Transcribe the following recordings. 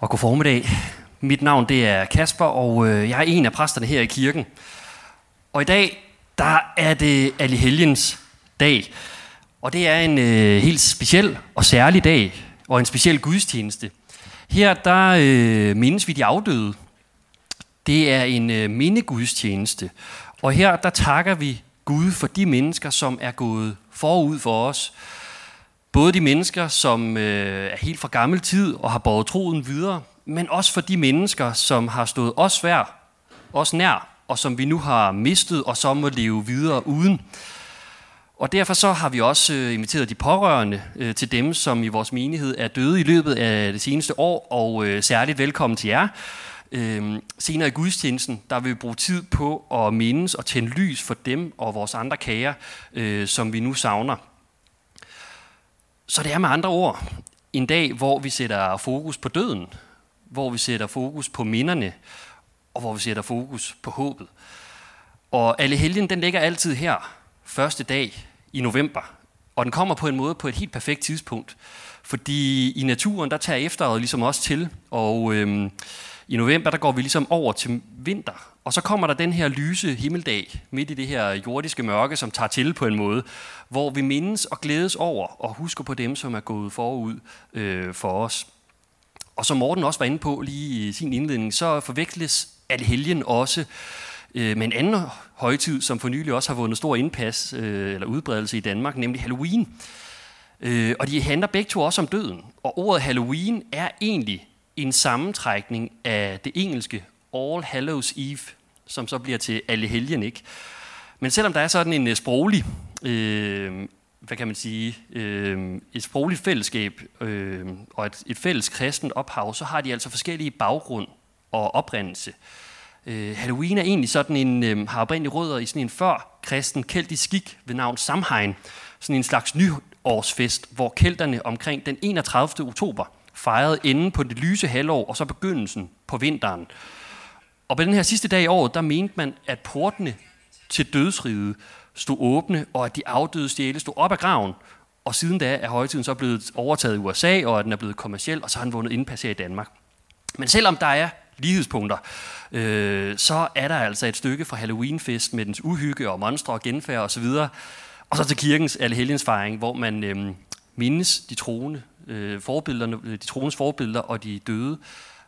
og god formiddag. Mit navn det er Kasper, og øh, jeg er en af præsterne her i kirken. Og i dag, der er det Helgens dag. Og det er en øh, helt speciel og særlig dag, og en speciel gudstjeneste. Her, der øh, mindes vi de afdøde. Det er en øh, mindegudstjeneste. Og her, der takker vi Gud for de mennesker, som er gået forud for os. Både de mennesker, som øh, er helt fra gammel tid og har båret troen videre, men også for de mennesker, som har stået os svær, os nær, og som vi nu har mistet, og som må leve videre uden. Og derfor så har vi også øh, inviteret de pårørende øh, til dem, som i vores menighed er døde i løbet af det seneste år, og øh, særligt velkommen til jer. Øhm, senere i gudstjenesten, der vil vi bruge tid på at mindes og tænde lys for dem og vores andre kager, øh, som vi nu savner. Så det er med andre ord en dag, hvor vi sætter fokus på døden, hvor vi sætter fokus på minderne, og hvor vi sætter fokus på håbet. Og alle helgen, den ligger altid her, første dag i november. Og den kommer på en måde på et helt perfekt tidspunkt. Fordi i naturen, der tager efteråret ligesom også til, og øhm, i november, der går vi ligesom over til vinter. Og så kommer der den her lyse himmeldag midt i det her jordiske mørke, som tager til på en måde, hvor vi mindes og glædes over og husker på dem, som er gået forud øh, for os. Og som Morten også var inde på lige i sin indledning, så forveksles helgen også øh, med en anden højtid, som for nylig også har vundet stor indpas øh, eller udbredelse i Danmark, nemlig Halloween. Øh, og de handler begge to også om døden. Og ordet Halloween er egentlig en sammentrækning af det engelske All Hallows Eve, som så bliver til Helgen, ikke? Men selvom der er sådan en øh, sproglig, øh, hvad kan man sige, øh, et sprogligt fællesskab øh, og et, et fælles kristent ophav, så har de altså forskellige baggrund og oprindelse. Øh, Halloween er egentlig sådan en, øh, har oprindeligt rødder i sådan en før kristen keltisk skik ved navn Samhain, sådan en slags nyårsfest, hvor kelterne omkring den 31. oktober fejret enden på det lyse halvår og så begyndelsen på vinteren. Og på den her sidste dag i året, der mente man, at portene til dødsriget stod åbne, og at de afdøde stjæle stod op af graven. Og siden da er højtiden så blevet overtaget i USA, og at den er blevet kommersiel, og så har den vundet indpas her i Danmark. Men selvom der er lighedspunkter, øh, så er der altså et stykke fra Halloweenfest med dens uhygge og monstre og genfærd osv., og så til kirkens allehelgensfejring, hvor man øh, mindes de troende, øh, forbillederne, øh, de troendes forbilleder og de døde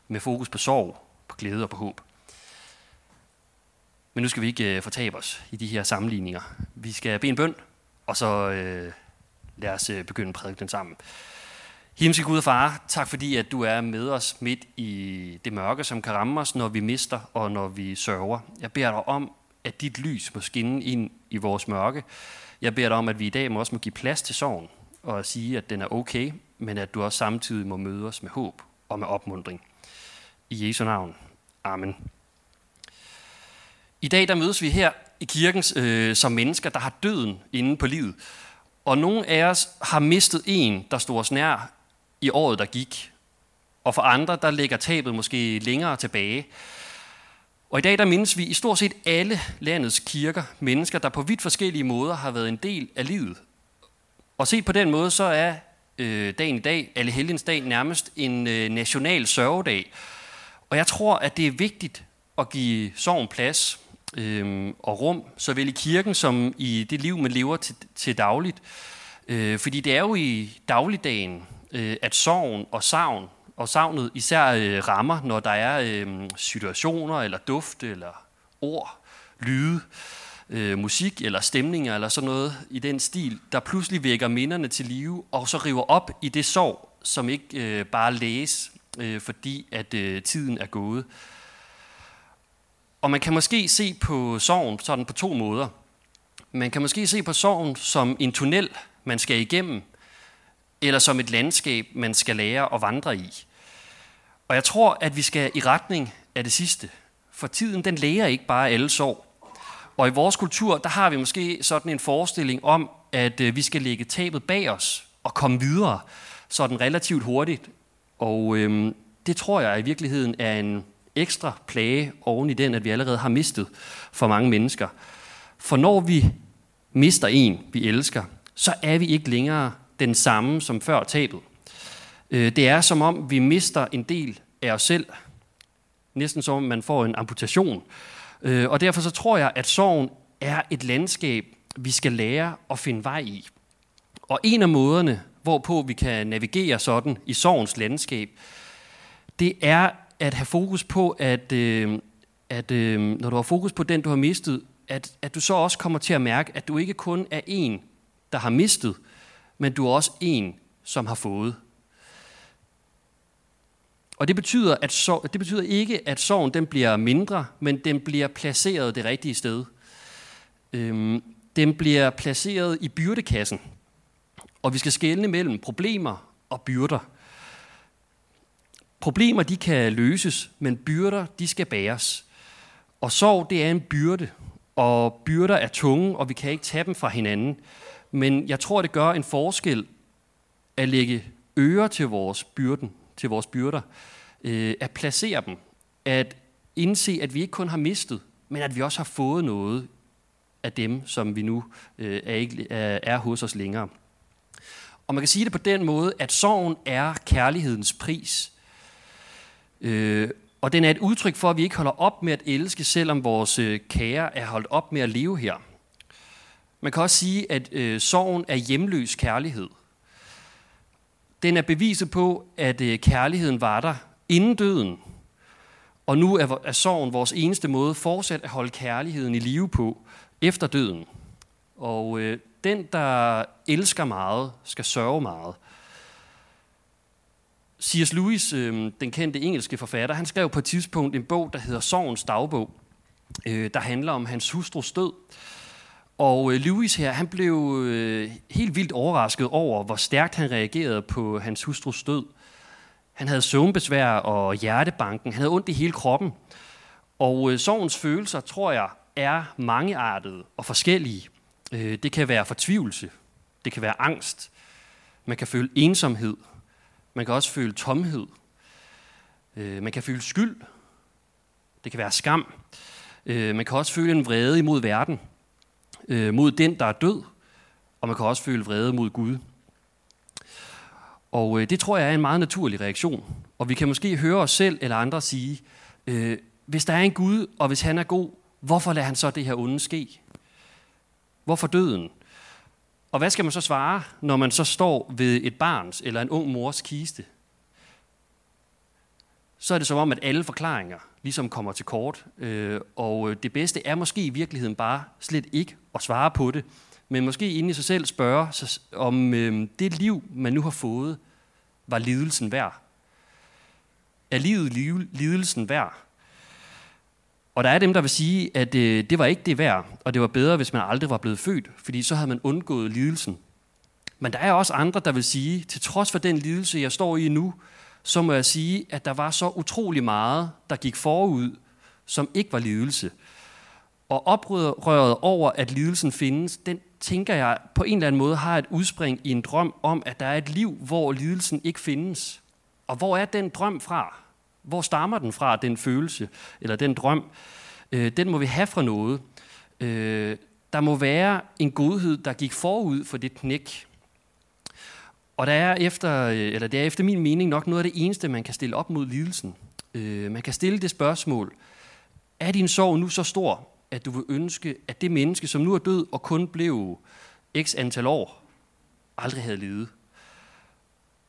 med fokus på sorg, på glæde og på håb. Men nu skal vi ikke øh, fortabe os i de her sammenligninger. Vi skal bede en bøn, og så øh, lad os øh, begynde prædiken sammen. Himmelske Gud og Far, tak fordi at du er med os midt i det mørke, som kan ramme os, når vi mister og når vi sørger. Jeg beder dig om, at dit lys må skinne ind i vores mørke. Jeg beder dig om, at vi i dag må også må give plads til sorgen og sige, at den er okay, men at du også samtidig må møde os med håb og med opmundring. I Jesu navn. Amen. I dag der mødes vi her i kirken øh, som mennesker, der har døden inde på livet. Og nogle af os har mistet en, der stod os nær i året, der gik. Og for andre, der ligger tabet måske længere tilbage. Og i dag, der mindes vi i stort set alle landets kirker, mennesker, der på vidt forskellige måder har været en del af livet. Og set på den måde, så er øh, dagen i dag, alle helgens dag, nærmest en øh, national sørgedag. Og jeg tror, at det er vigtigt at give sorgen plads øh, og rum, såvel i kirken som i det liv, man lever til, til dagligt. Øh, fordi det er jo i dagligdagen, øh, at sorgen og savn, og savnet især øh, rammer, når der er øh, situationer, eller duft, eller ord, lyde, øh, Øh, musik eller stemninger eller sådan noget i den stil, der pludselig vækker minderne til live, og så river op i det sorg, som ikke øh, bare læses, øh, fordi at øh, tiden er gået. Og man kan måske se på sorgen sådan på to måder. Man kan måske se på sorgen som en tunnel, man skal igennem, eller som et landskab, man skal lære at vandre i. Og jeg tror, at vi skal i retning af det sidste. For tiden, den læger ikke bare alle sorg. Og i vores kultur, der har vi måske sådan en forestilling om, at øh, vi skal lægge tabet bag os og komme videre sådan relativt hurtigt. Og øhm, det tror jeg i virkeligheden er en ekstra plage oven i den, at vi allerede har mistet for mange mennesker. For når vi mister en, vi elsker, så er vi ikke længere den samme som før tabet. Øh, det er som om, vi mister en del af os selv. Næsten som om man får en amputation. Øh, og derfor så tror jeg, at sorgen er et landskab, vi skal lære at finde vej i. Og en af måderne, hvorpå vi kan navigere sådan i sorgens landskab, det er at have fokus på, at, øh, at øh, når du har fokus på den, du har mistet, at, at du så også kommer til at mærke, at du ikke kun er en, der har mistet, men du er også en, som har fået. Og det betyder, at sorg, det betyder ikke, at sorgen den bliver mindre, men den bliver placeret det rigtige sted. Øhm, den bliver placeret i byrdekassen. Og vi skal skelne mellem problemer og byrder. Problemer de kan løses, men byrder de skal bæres. Og sorg det er en byrde, og byrder er tunge, og vi kan ikke tage dem fra hinanden. Men jeg tror, det gør en forskel at lægge øre til vores byrden, til vores byrder, øh, at placere dem, at indse, at vi ikke kun har mistet, men at vi også har fået noget af dem, som vi nu øh, er, ikke, er, er hos os længere. Og man kan sige det på den måde, at sorgen er kærlighedens pris. Øh, og den er et udtryk for, at vi ikke holder op med at elske, selvom vores øh, kære er holdt op med at leve her. Man kan også sige, at øh, sorgen er hjemløs kærlighed. Den er beviset på, at øh, kærligheden var der inden døden. Og nu er, er sorgen vores eneste måde fortsat at holde kærligheden i live på efter døden. Og øh, den, der elsker meget, skal sørge meget. C.S. Lewis, øh, den kendte engelske forfatter, han skrev på et tidspunkt en bog, der hedder Sorgens dagbog, øh, der handler om hans hustrus død. Og øh, Lewis her, han blev øh, helt vildt overrasket over, hvor stærkt han reagerede på hans hustrus død. Han havde søvnbesvær og hjertebanken. Han havde ondt i hele kroppen. Og øh, sorgens følelser, tror jeg, er mangeartede og forskellige. Øh, det kan være fortvivlelse. Det kan være angst. Man kan føle ensomhed. Man kan også føle tomhed. Øh, man kan føle skyld. Det kan være skam. Øh, man kan også føle en vrede imod verden. Øh, mod den, der er død. Og man kan også føle vrede mod Gud. Og øh, det tror jeg er en meget naturlig reaktion. Og vi kan måske høre os selv eller andre sige, øh, hvis der er en Gud, og hvis han er god, hvorfor lader han så det her onde ske? Hvorfor døden? Og hvad skal man så svare, når man så står ved et barns eller en ung mors kiste? Så er det som om, at alle forklaringer ligesom kommer til kort. Øh, og øh, det bedste er måske i virkeligheden bare slet ikke at svare på det, men måske inde i sig selv spørge, om øh, det liv, man nu har fået, var lidelsen værd. Er livet lidelsen værd? Og der er dem, der vil sige, at øh, det var ikke det værd, og det var bedre, hvis man aldrig var blevet født, fordi så havde man undgået lidelsen. Men der er også andre, der vil sige, til trods for den lidelse, jeg står i nu, så må jeg sige, at der var så utrolig meget, der gik forud, som ikke var lidelse. Og oprøret over, at lidelsen findes, den tænker jeg på en eller anden måde har et udspring i en drøm om, at der er et liv, hvor lidelsen ikke findes. Og hvor er den drøm fra? Hvor stammer den fra, den følelse eller den drøm? Øh, den må vi have fra noget. Øh, der må være en godhed, der gik forud for det knæk. Og der er efter, øh, eller det er efter min mening nok noget af det eneste, man kan stille op mod lidelsen. Øh, man kan stille det spørgsmål, er din sorg nu så stor, at du vil ønske, at det menneske, som nu er død og kun blev x antal år, aldrig havde levet?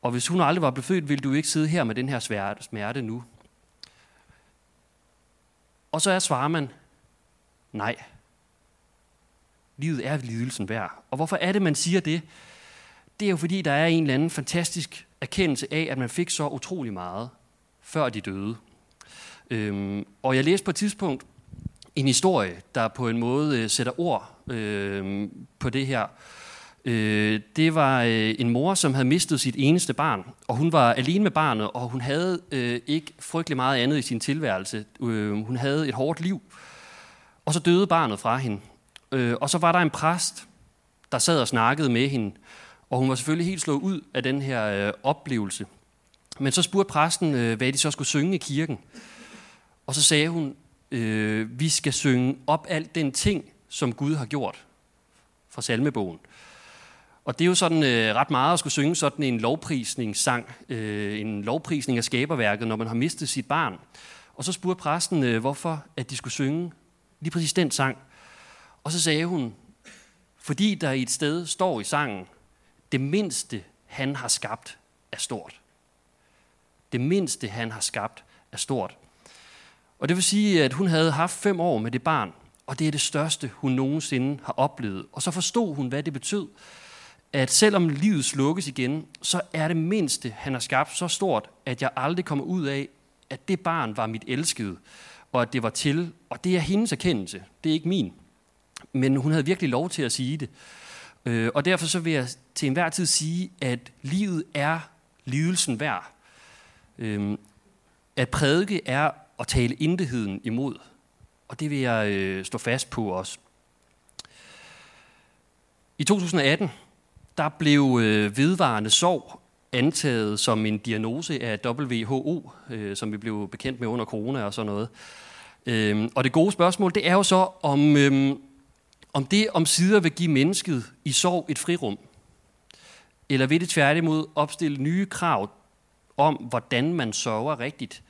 Og hvis hun aldrig var blevet født, ville du ikke sidde her med den her smerte nu. Og så er svarer man, nej. Livet er lidelsen værd. Og hvorfor er det, man siger det? Det er jo fordi, der er en eller anden fantastisk erkendelse af, at man fik så utrolig meget, før de døde. Øhm, og jeg læste på et tidspunkt en historie, der på en måde øh, sætter ord øh, på det her. Øh, det var øh, en mor, som havde mistet sit eneste barn, og hun var alene med barnet, og hun havde øh, ikke frygtelig meget andet i sin tilværelse. Øh, hun havde et hårdt liv, og så døde barnet fra hende. Øh, og så var der en præst, der sad og snakkede med hende, og hun var selvfølgelig helt slået ud af den her øh, oplevelse. Men så spurgte præsten, øh, hvad de så skulle synge i kirken. Og så sagde hun, øh, vi skal synge op alt den ting, som Gud har gjort fra salmebogen. Og det er jo sådan øh, ret meget at skulle synge sådan en lovprisningssang, øh, en lovprisning af skaberværket, når man har mistet sit barn. Og så spurgte præsten, øh, hvorfor at de skulle synge lige præcis den sang. Og så sagde hun, fordi der i et sted står i sangen, det mindste han har skabt er stort. Det mindste han har skabt er stort. Og det vil sige, at hun havde haft fem år med det barn, og det er det største, hun nogensinde har oplevet. Og så forstod hun, hvad det betød, at selvom livet slukkes igen, så er det mindste, han har skabt, så stort, at jeg aldrig kommer ud af, at det barn var mit elskede, og at det var til. Og det er hendes erkendelse, det er ikke min. Men hun havde virkelig lov til at sige det. Øh, og derfor så vil jeg til enhver tid sige, at livet er lidelsen værd. Øh, at prædike er at tale intetheden imod. Og det vil jeg øh, stå fast på også. I 2018, der blev øh, vedvarende sorg antaget som en diagnose af WHO, øh, som vi blev bekendt med under corona og sådan noget. Øh, og det gode spørgsmål, det er jo så, om, øh, om det om sider vil give mennesket i sorg et frirum. Eller vil det tværtimod opstille nye krav om, hvordan man sørger rigtigt.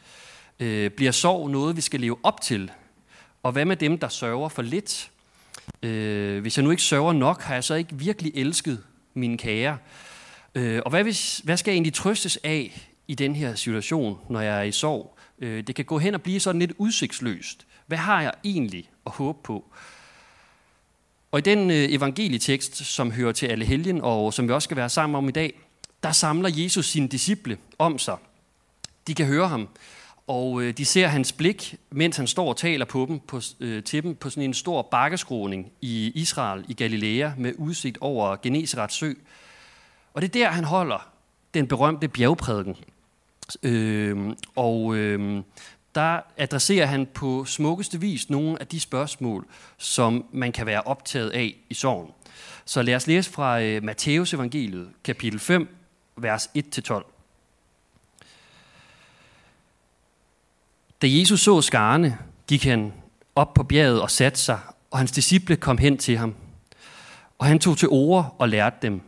Øh, bliver sorg noget, vi skal leve op til? Og hvad med dem, der sørger for lidt? Øh, hvis jeg nu ikke sørger nok, har jeg så ikke virkelig elsket mine kære? Øh, og hvad, hvis, hvad skal jeg egentlig trøstes af i den her situation, når jeg er i sorg? Øh, det kan gå hen og blive sådan lidt udsigtsløst. Hvad har jeg egentlig at håbe på? Og i den øh, evangelietekst, som hører til alle helgen, og som vi også skal være sammen om i dag, der samler Jesus sine disciple om sig. De kan høre ham, og øh, de ser hans blik, mens han står og taler på dem, på, øh, til dem på sådan en stor bakkeskroning i Israel, i Galilea, med udsigt over Genesarets sø. Og det er der, han holder den berømte bjergprædiken. Øh, og øh, der adresserer han på smukkeste vis nogle af de spørgsmål, som man kan være optaget af i sorgen. Så lad os læse fra øh, Matteus evangeliet, kapitel 5, vers 1-12. Da Jesus så skarne, gik han op på bjerget og satte sig, og hans disciple kom hen til ham. Og han tog til ord og lærte dem.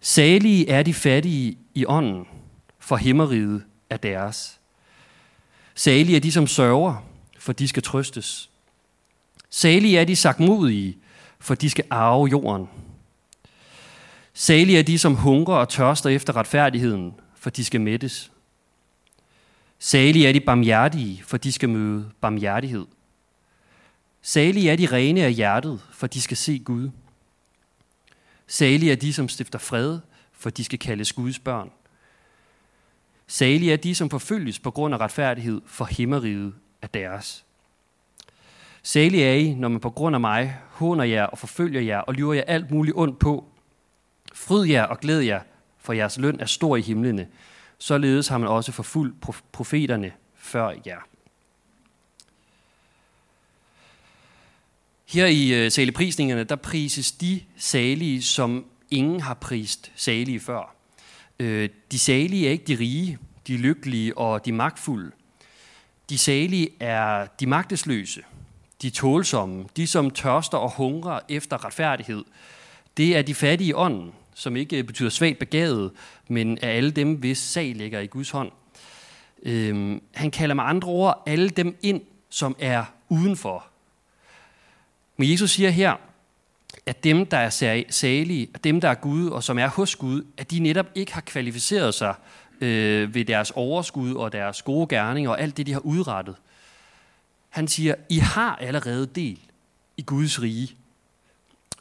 Salige er de fattige i ånden, for himmeriget er deres. Salige er de, som sørger, for de skal trøstes. Salige er de sagtmodige, for de skal arve jorden. Salige er de, som hungrer og tørster efter retfærdigheden, for de skal mættes. Salige er de barmhjertige, for de skal møde barmhjertighed. Salige er de rene af hjertet, for de skal se Gud. Salige er de, som stifter fred, for de skal kaldes Guds børn. Salige er de, som forfølges på grund af retfærdighed, for himmeriget er deres. Salige er I, når man på grund af mig håner jer og forfølger jer og lyver jer alt muligt ondt på. Fryd jer og glæd jer, for jeres løn er stor i himlene. Således har man også forfulgt profeterne før jer. Her i øh, saligprisningerne, der prises de salige, som ingen har prist salige før. Øh, de salige er ikke de rige, de lykkelige og de magtfulde. De salige er de magtesløse, de tålsomme, de som tørster og hungrer efter retfærdighed. Det er de fattige i ånden, som ikke betyder svagt begavet, men er alle dem, hvis sag ligger i Guds hånd. Øhm, han kalder med andre ord alle dem ind, som er udenfor. Men Jesus siger her, at dem, der er salige, at dem, der er Gud og som er hos Gud, at de netop ikke har kvalificeret sig øh, ved deres overskud og deres gode gerninger og alt det, de har udrettet. Han siger, I har allerede del i Guds rige.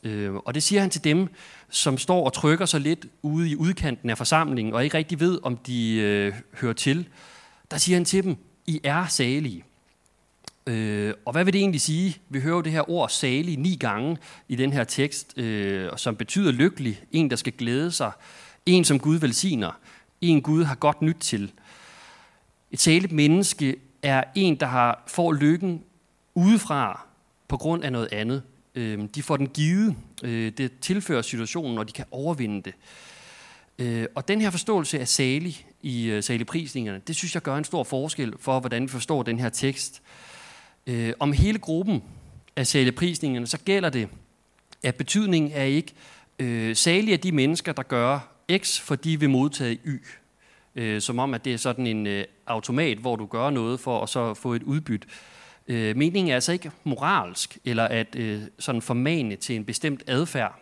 Øh, og det siger han til dem, som står og trykker sig lidt ude i udkanten af forsamlingen, og ikke rigtig ved, om de øh, hører til. Der siger han til dem, I er salige. Øh, og hvad vil det egentlig sige? Vi hører jo det her ord salig ni gange i den her tekst, øh, som betyder lykkelig, en der skal glæde sig, en som Gud velsigner, en Gud har godt nyt til. Et saligt menneske er en, der har, får lykken udefra på grund af noget andet. Øh, de får den givet. Øh, det tilfører situationen, og de kan overvinde det. Øh, og den her forståelse af salig i øh, saligprisningerne, det synes jeg gør en stor forskel for, hvordan vi forstår den her tekst. Øh, øh, om hele gruppen af sælgeprisningerne, så gælder det, at betydningen er ikke, Øh, særlig af de mennesker, der gør X, for de vil modtage Y. Øh, som om, at det er sådan en øh, automat, hvor du gør noget for at så få et udbytte. Øh, meningen er altså ikke moralsk, eller at øh, sådan formane til en bestemt adfærd.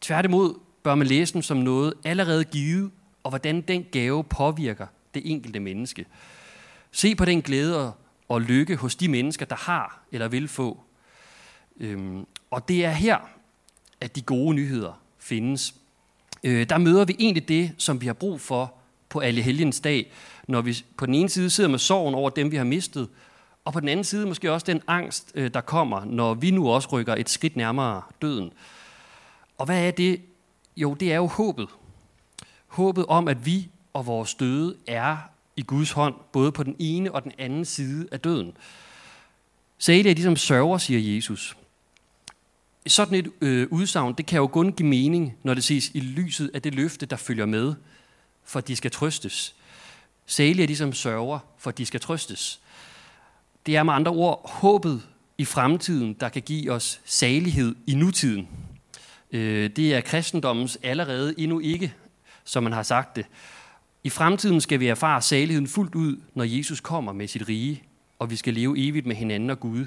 Tværtimod bør man læse den som noget allerede givet, og hvordan den gave påvirker det enkelte menneske. Se på den glæde og og lykke hos de mennesker, der har eller vil få. Øhm, og det er her, at de gode nyheder findes. Øh, der møder vi egentlig det, som vi har brug for på alle helgens dag, når vi på den ene side sidder med sorgen over dem, vi har mistet, og på den anden side måske også den angst, øh, der kommer, når vi nu også rykker et skridt nærmere døden. Og hvad er det? Jo, det er jo håbet. Håbet om, at vi og vores døde er i Guds hånd, både på den ene og den anden side af døden. Særligt er de, som sørger, siger Jesus. Sådan et øh, udsagn, det kan jo kun give mening, når det ses i lyset af det løfte, der følger med, for de skal trøstes. Særligt er de, som sørger, for de skal trøstes. Det er med andre ord håbet i fremtiden, der kan give os salighed i nutiden. Øh, det er kristendommens allerede endnu ikke, som man har sagt det. I fremtiden skal vi erfare saligheden fuldt ud, når Jesus kommer med sit rige, og vi skal leve evigt med hinanden og Gud.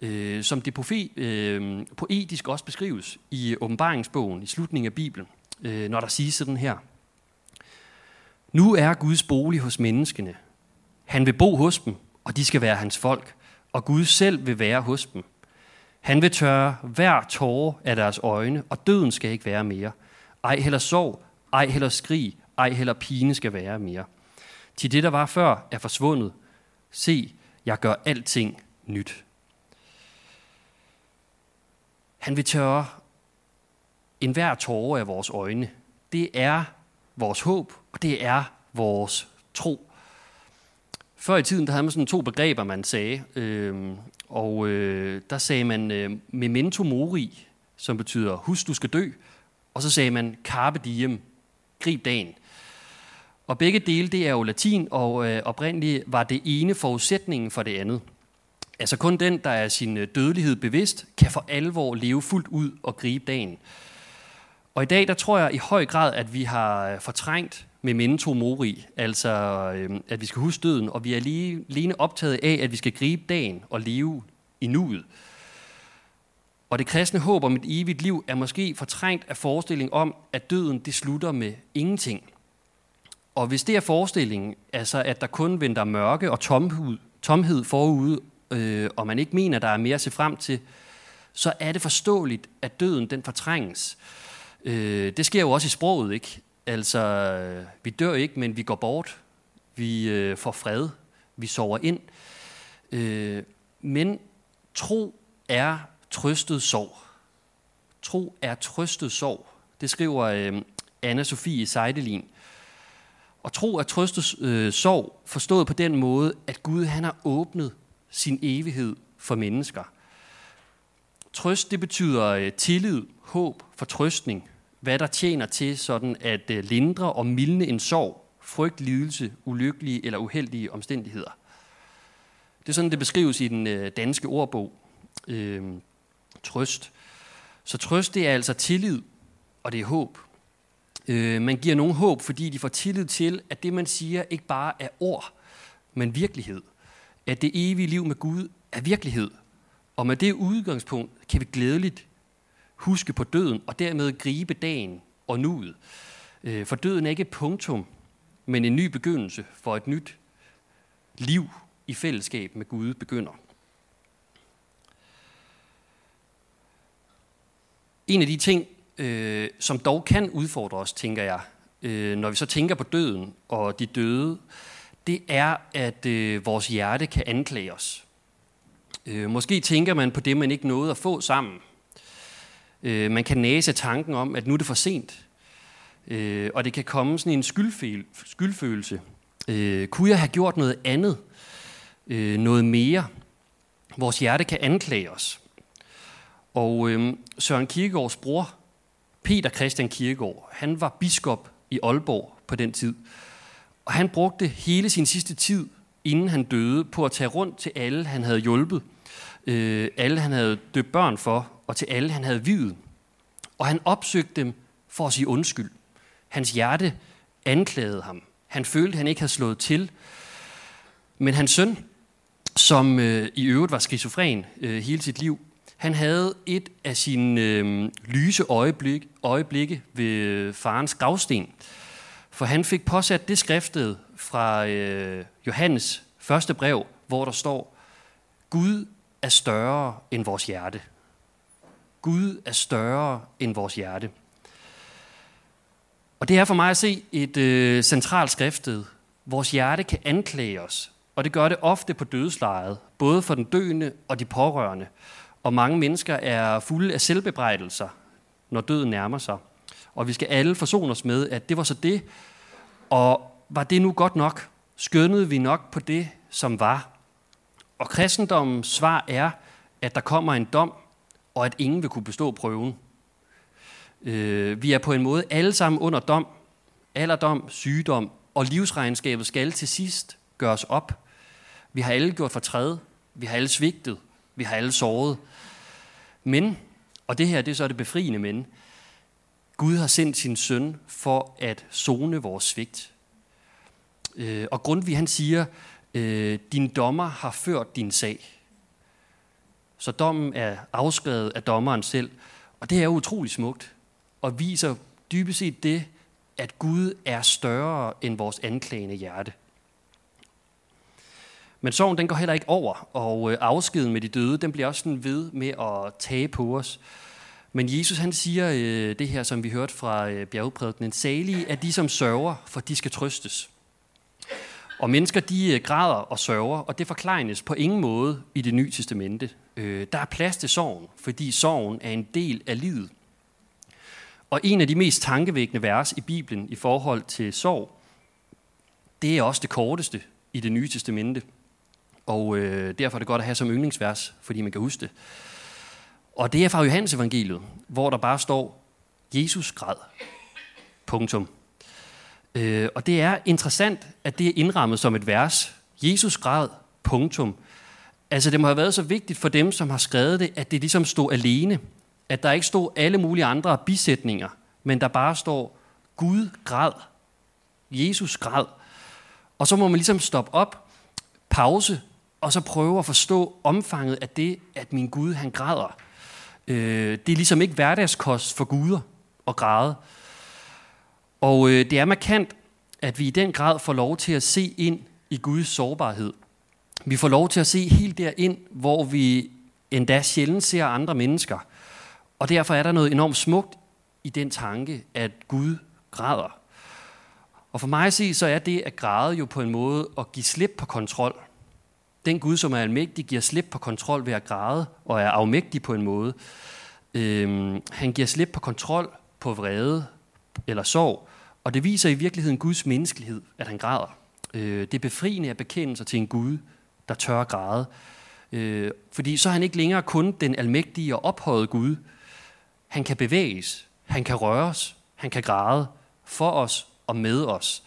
Øh, som det øh, poetisk også beskrives i åbenbaringsbogen, i slutningen af Bibelen, øh, når der siges sådan her. Nu er Guds bolig hos menneskene. Han vil bo hos dem, og de skal være hans folk, og Gud selv vil være hos dem. Han vil tørre hver tåre af deres øjne, og døden skal ikke være mere. Ej heller sorg, ej heller skrig, ej heller pine skal være mere. Til det, der var før, er forsvundet. Se, jeg gør alting nyt. Han vil tørre enhver tårer af vores øjne. Det er vores håb, og det er vores tro. Før i tiden, der havde man sådan to begreber, man sagde. Øh, og øh, der sagde man øh, memento mori, som betyder husk, du skal dø. Og så sagde man carpe diem, grib dagen. Og begge dele, det er jo latin, og øh, oprindeligt var det ene forudsætningen for det andet. Altså kun den, der er sin øh, dødelighed bevidst, kan for alvor leve fuldt ud og gribe dagen. Og i dag, der tror jeg i høj grad, at vi har øh, fortrængt fortrængt memento mori, altså øh, at vi skal huske døden, og vi er lige, lige optaget af, at vi skal gribe dagen og leve i nuet. Og det kristne håb om et evigt liv er måske fortrængt af forestilling om, at døden det slutter med ingenting. Og hvis det er forestillingen, altså at der kun venter mørke og tomhed, tomhed forude, øh, og man ikke mener, der er mere at se frem til, så er det forståeligt, at døden den fortrænges. Øh, det sker jo også i sproget, ikke? Altså, øh, vi dør ikke, men vi går bort. Vi øh, får fred. Vi sover ind. Øh, men tro er trøstet sorg. Tro er trøstet sorg. Det skriver øh, Anna-Sophie Seidelin. Og tro er trøstes øh, sorg, forstået på den måde, at Gud han har åbnet sin evighed for mennesker. Trøst, det betyder øh, tillid, håb, fortrøstning, hvad der tjener til sådan at øh, lindre og mildne en sorg, frygt, lidelse, ulykkelige eller uheldige omstændigheder. Det er sådan, det beskrives i den øh, danske ordbog. Øh, trøst. Så trøst, det er altså tillid, og det er håb. Øh, man giver nogen håb, fordi de får tillid til, at det, man siger, ikke bare er ord, men virkelighed. At det evige liv med Gud er virkelighed. Og med det udgangspunkt kan vi glædeligt huske på døden og dermed gribe dagen og nuet. Øh, for døden er ikke et punktum, men en ny begyndelse for et nyt liv i fællesskab med Gud begynder. En af de ting, øh, som dog kan udfordre os, tænker jeg, øh, når vi så tænker på døden og de døde, det er, at øh, vores hjerte kan anklage os. Øh, måske tænker man på det, man ikke nåede at få sammen. Øh, man kan næse tanken om, at nu er det for sent. Øh, og det kan komme sådan en skyldfølelse. Øh, kunne jeg have gjort noget andet? Øh, noget mere? Vores hjerte kan anklage os. Og øh, Søren Kierkegaards bror, Peter Christian Kirkegaard, han var biskop i Aalborg på den tid. Og han brugte hele sin sidste tid, inden han døde, på at tage rundt til alle, han havde hjulpet. Øh, alle, han havde døbt børn for, og til alle, han havde videt. Og han opsøgte dem for at sige undskyld. Hans hjerte anklagede ham. Han følte, han ikke havde slået til. Men hans søn, som øh, i øvrigt var skizofren øh, hele sit liv, han havde et af sine øh, lyse øjeblik, øjeblikke ved øh, farens gravsten. For han fik påsat det skriftet fra øh, Johannes første brev, hvor der står, Gud er større end vores hjerte. Gud er større end vores hjerte. Og det er for mig at se et øh, centralt skriftet. Vores hjerte kan anklage os, og det gør det ofte på dødslejet, både for den døende og de pårørende. Og mange mennesker er fulde af selvbebrejdelser, når døden nærmer sig. Og vi skal alle forsone os med, at det var så det, og var det nu godt nok? Skønnede vi nok på det, som var? Og kristendommens svar er, at der kommer en dom, og at ingen vil kunne bestå prøven. Øh, vi er på en måde alle sammen under dom, alderdom, sygdom, og livsregnskabet skal til sidst gøres op. Vi har alle gjort fortræd, vi har alle svigtet, vi har alle såret. Men, og det her det er så det befriende men, Gud har sendt sin søn for at zone vores svigt. Øh, og Grundtvig han siger, øh, din dommer har ført din sag. Så dommen er afskrevet af dommeren selv. Og det er utrolig smukt, og viser dybest set det, at Gud er større end vores anklagende hjerte. Men sorgen den går heller ikke over, og øh, afskeden med de døde, den bliver også sådan ved med at tage på os. Men Jesus han siger øh, det her, som vi hørte fra øh, bjergprædiken, salige er de, som sørger, for de skal trøstes. Og mennesker, de øh, græder og sørger, og det forklejnes på ingen måde i det nye testamente. Øh, der er plads til sorgen, fordi sorgen er en del af livet. Og en af de mest tankevækkende vers i Bibelen i forhold til sorg, det er også det korteste i det nye testamente. Og øh, derfor er det godt at have som yndlingsvers, fordi man kan huske det. Og det er fra Johannes evangeliet, hvor der bare står, Jesus græd. Punktum. Øh, og det er interessant, at det er indrammet som et vers. Jesus græd. Punktum. Altså det må have været så vigtigt for dem, som har skrevet det, at det ligesom stod alene. At der ikke stod alle mulige andre bisætninger, men der bare står, Gud græd. Jesus græd. Og så må man ligesom stoppe op, pause, og så prøve at forstå omfanget af det, at min Gud han græder. Øh, det er ligesom ikke hverdagskost for guder at græde. Og øh, det er markant, at vi i den grad får lov til at se ind i Guds sårbarhed. Vi får lov til at se helt derind, hvor vi endda sjældent ser andre mennesker. Og derfor er der noget enormt smukt i den tanke, at Gud græder. Og for mig at se, så er det at græde jo på en måde at give slip på kontrol. Den Gud, som er almægtig, giver slip på kontrol ved at græde, og er afmægtig på en måde. Øhm, han giver slip på kontrol, på vrede eller sorg, og det viser i virkeligheden Guds menneskelighed, at han græder. Øh, det er befriende at bekende sig til en Gud, der tør at græde. Øh, fordi så er han ikke længere kun den almægtige og ophøjede Gud. Han kan bevæges, han kan røres, han kan græde for os og med os.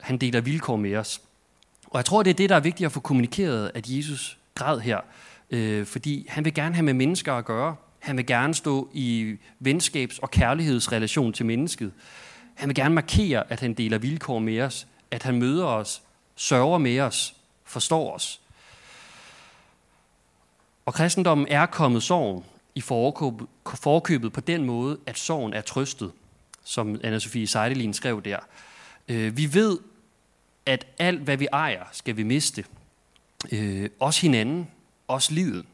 Han deler vilkår med os. Og jeg tror, det er det, der er vigtigt at få kommunikeret, at Jesus græd her. Øh, fordi han vil gerne have med mennesker at gøre. Han vil gerne stå i venskabs- og kærlighedsrelation til mennesket. Han vil gerne markere, at han deler vilkår med os, at han møder os, sørger med os, forstår os. Og kristendommen er kommet sorgen i forkøbet på den måde, at sorgen er trøstet, som Anna-Sophie Seidelin skrev der. Øh, vi ved, at alt, hvad vi ejer, skal vi miste. Øh, også hinanden, også livet.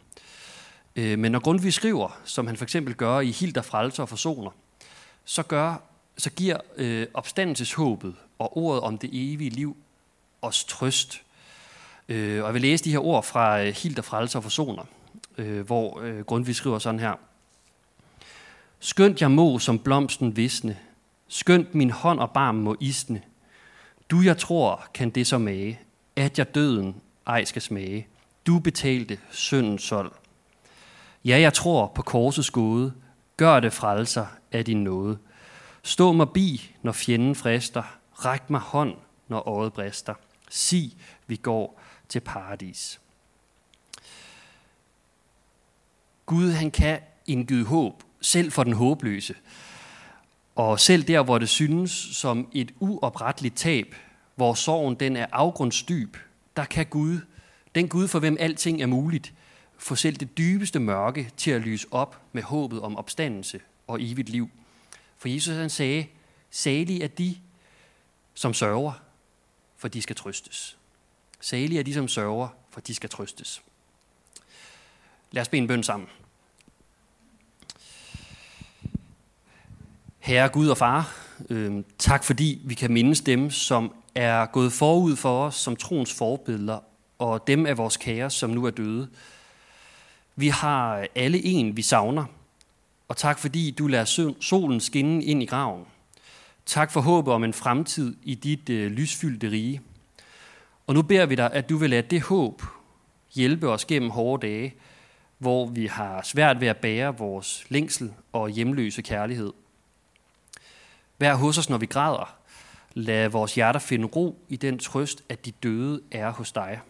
Øh, men når Grundtvig skriver, som han for eksempel gør i Hilder frelser og forsoner, så, gør, så giver øh, opstandelseshåbet og ordet om det evige liv os trøst. Øh, og jeg vil læse de her ord fra øh, Hilder frelser og forsoner, øh, hvor øh, Grundtvig skriver sådan her. Skønt jeg må som blomsten visne, skønt min hånd og barm må isne, du, jeg tror, kan det så mage, at jeg døden ej skal smage. Du betalte syndens sold. Ja, jeg tror på korsets gode. Gør det frelser af din nåde. Stå mig bi, når fjenden frister. Ræk mig hånd, når året brister. Sig, vi går til paradis. Gud, han kan indgyde håb selv for den håbløse. Og selv der, hvor det synes som et uopretteligt tab, hvor sorgen den er afgrundsdyb, der kan Gud, den Gud for hvem alting er muligt, få selv det dybeste mørke til at lyse op med håbet om opstandelse og evigt liv. For Jesus han sagde, salige er de, som sørger, for de skal trøstes. Salige er de, som sørger, for de skal trøstes. Lad os bede en bøn sammen. Herre Gud og Far, øh, tak fordi vi kan mindes dem, som er gået forud for os som troens forbilleder, og dem af vores kære, som nu er døde. Vi har alle en, vi savner, og tak fordi du lader solen skinne ind i graven. Tak for håbet om en fremtid i dit øh, lysfyldte rige. Og nu beder vi dig, at du vil lade det håb hjælpe os gennem hårde dage, hvor vi har svært ved at bære vores længsel og hjemløse kærlighed. Vær hos os, når vi græder. Lad vores hjerter finde ro i den trøst, at de døde er hos dig.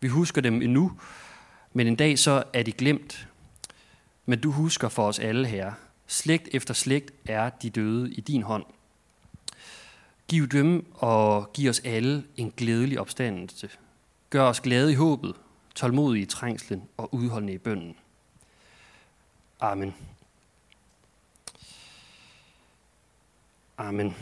Vi husker dem endnu, men en dag så er de glemt. Men du husker for os alle, her. Slægt efter slægt er de døde i din hånd. Giv dem og giv os alle en glædelig opstandelse. Gør os glade i håbet, tålmodige i trængslen og udholdende i bønden. Amen. Amen.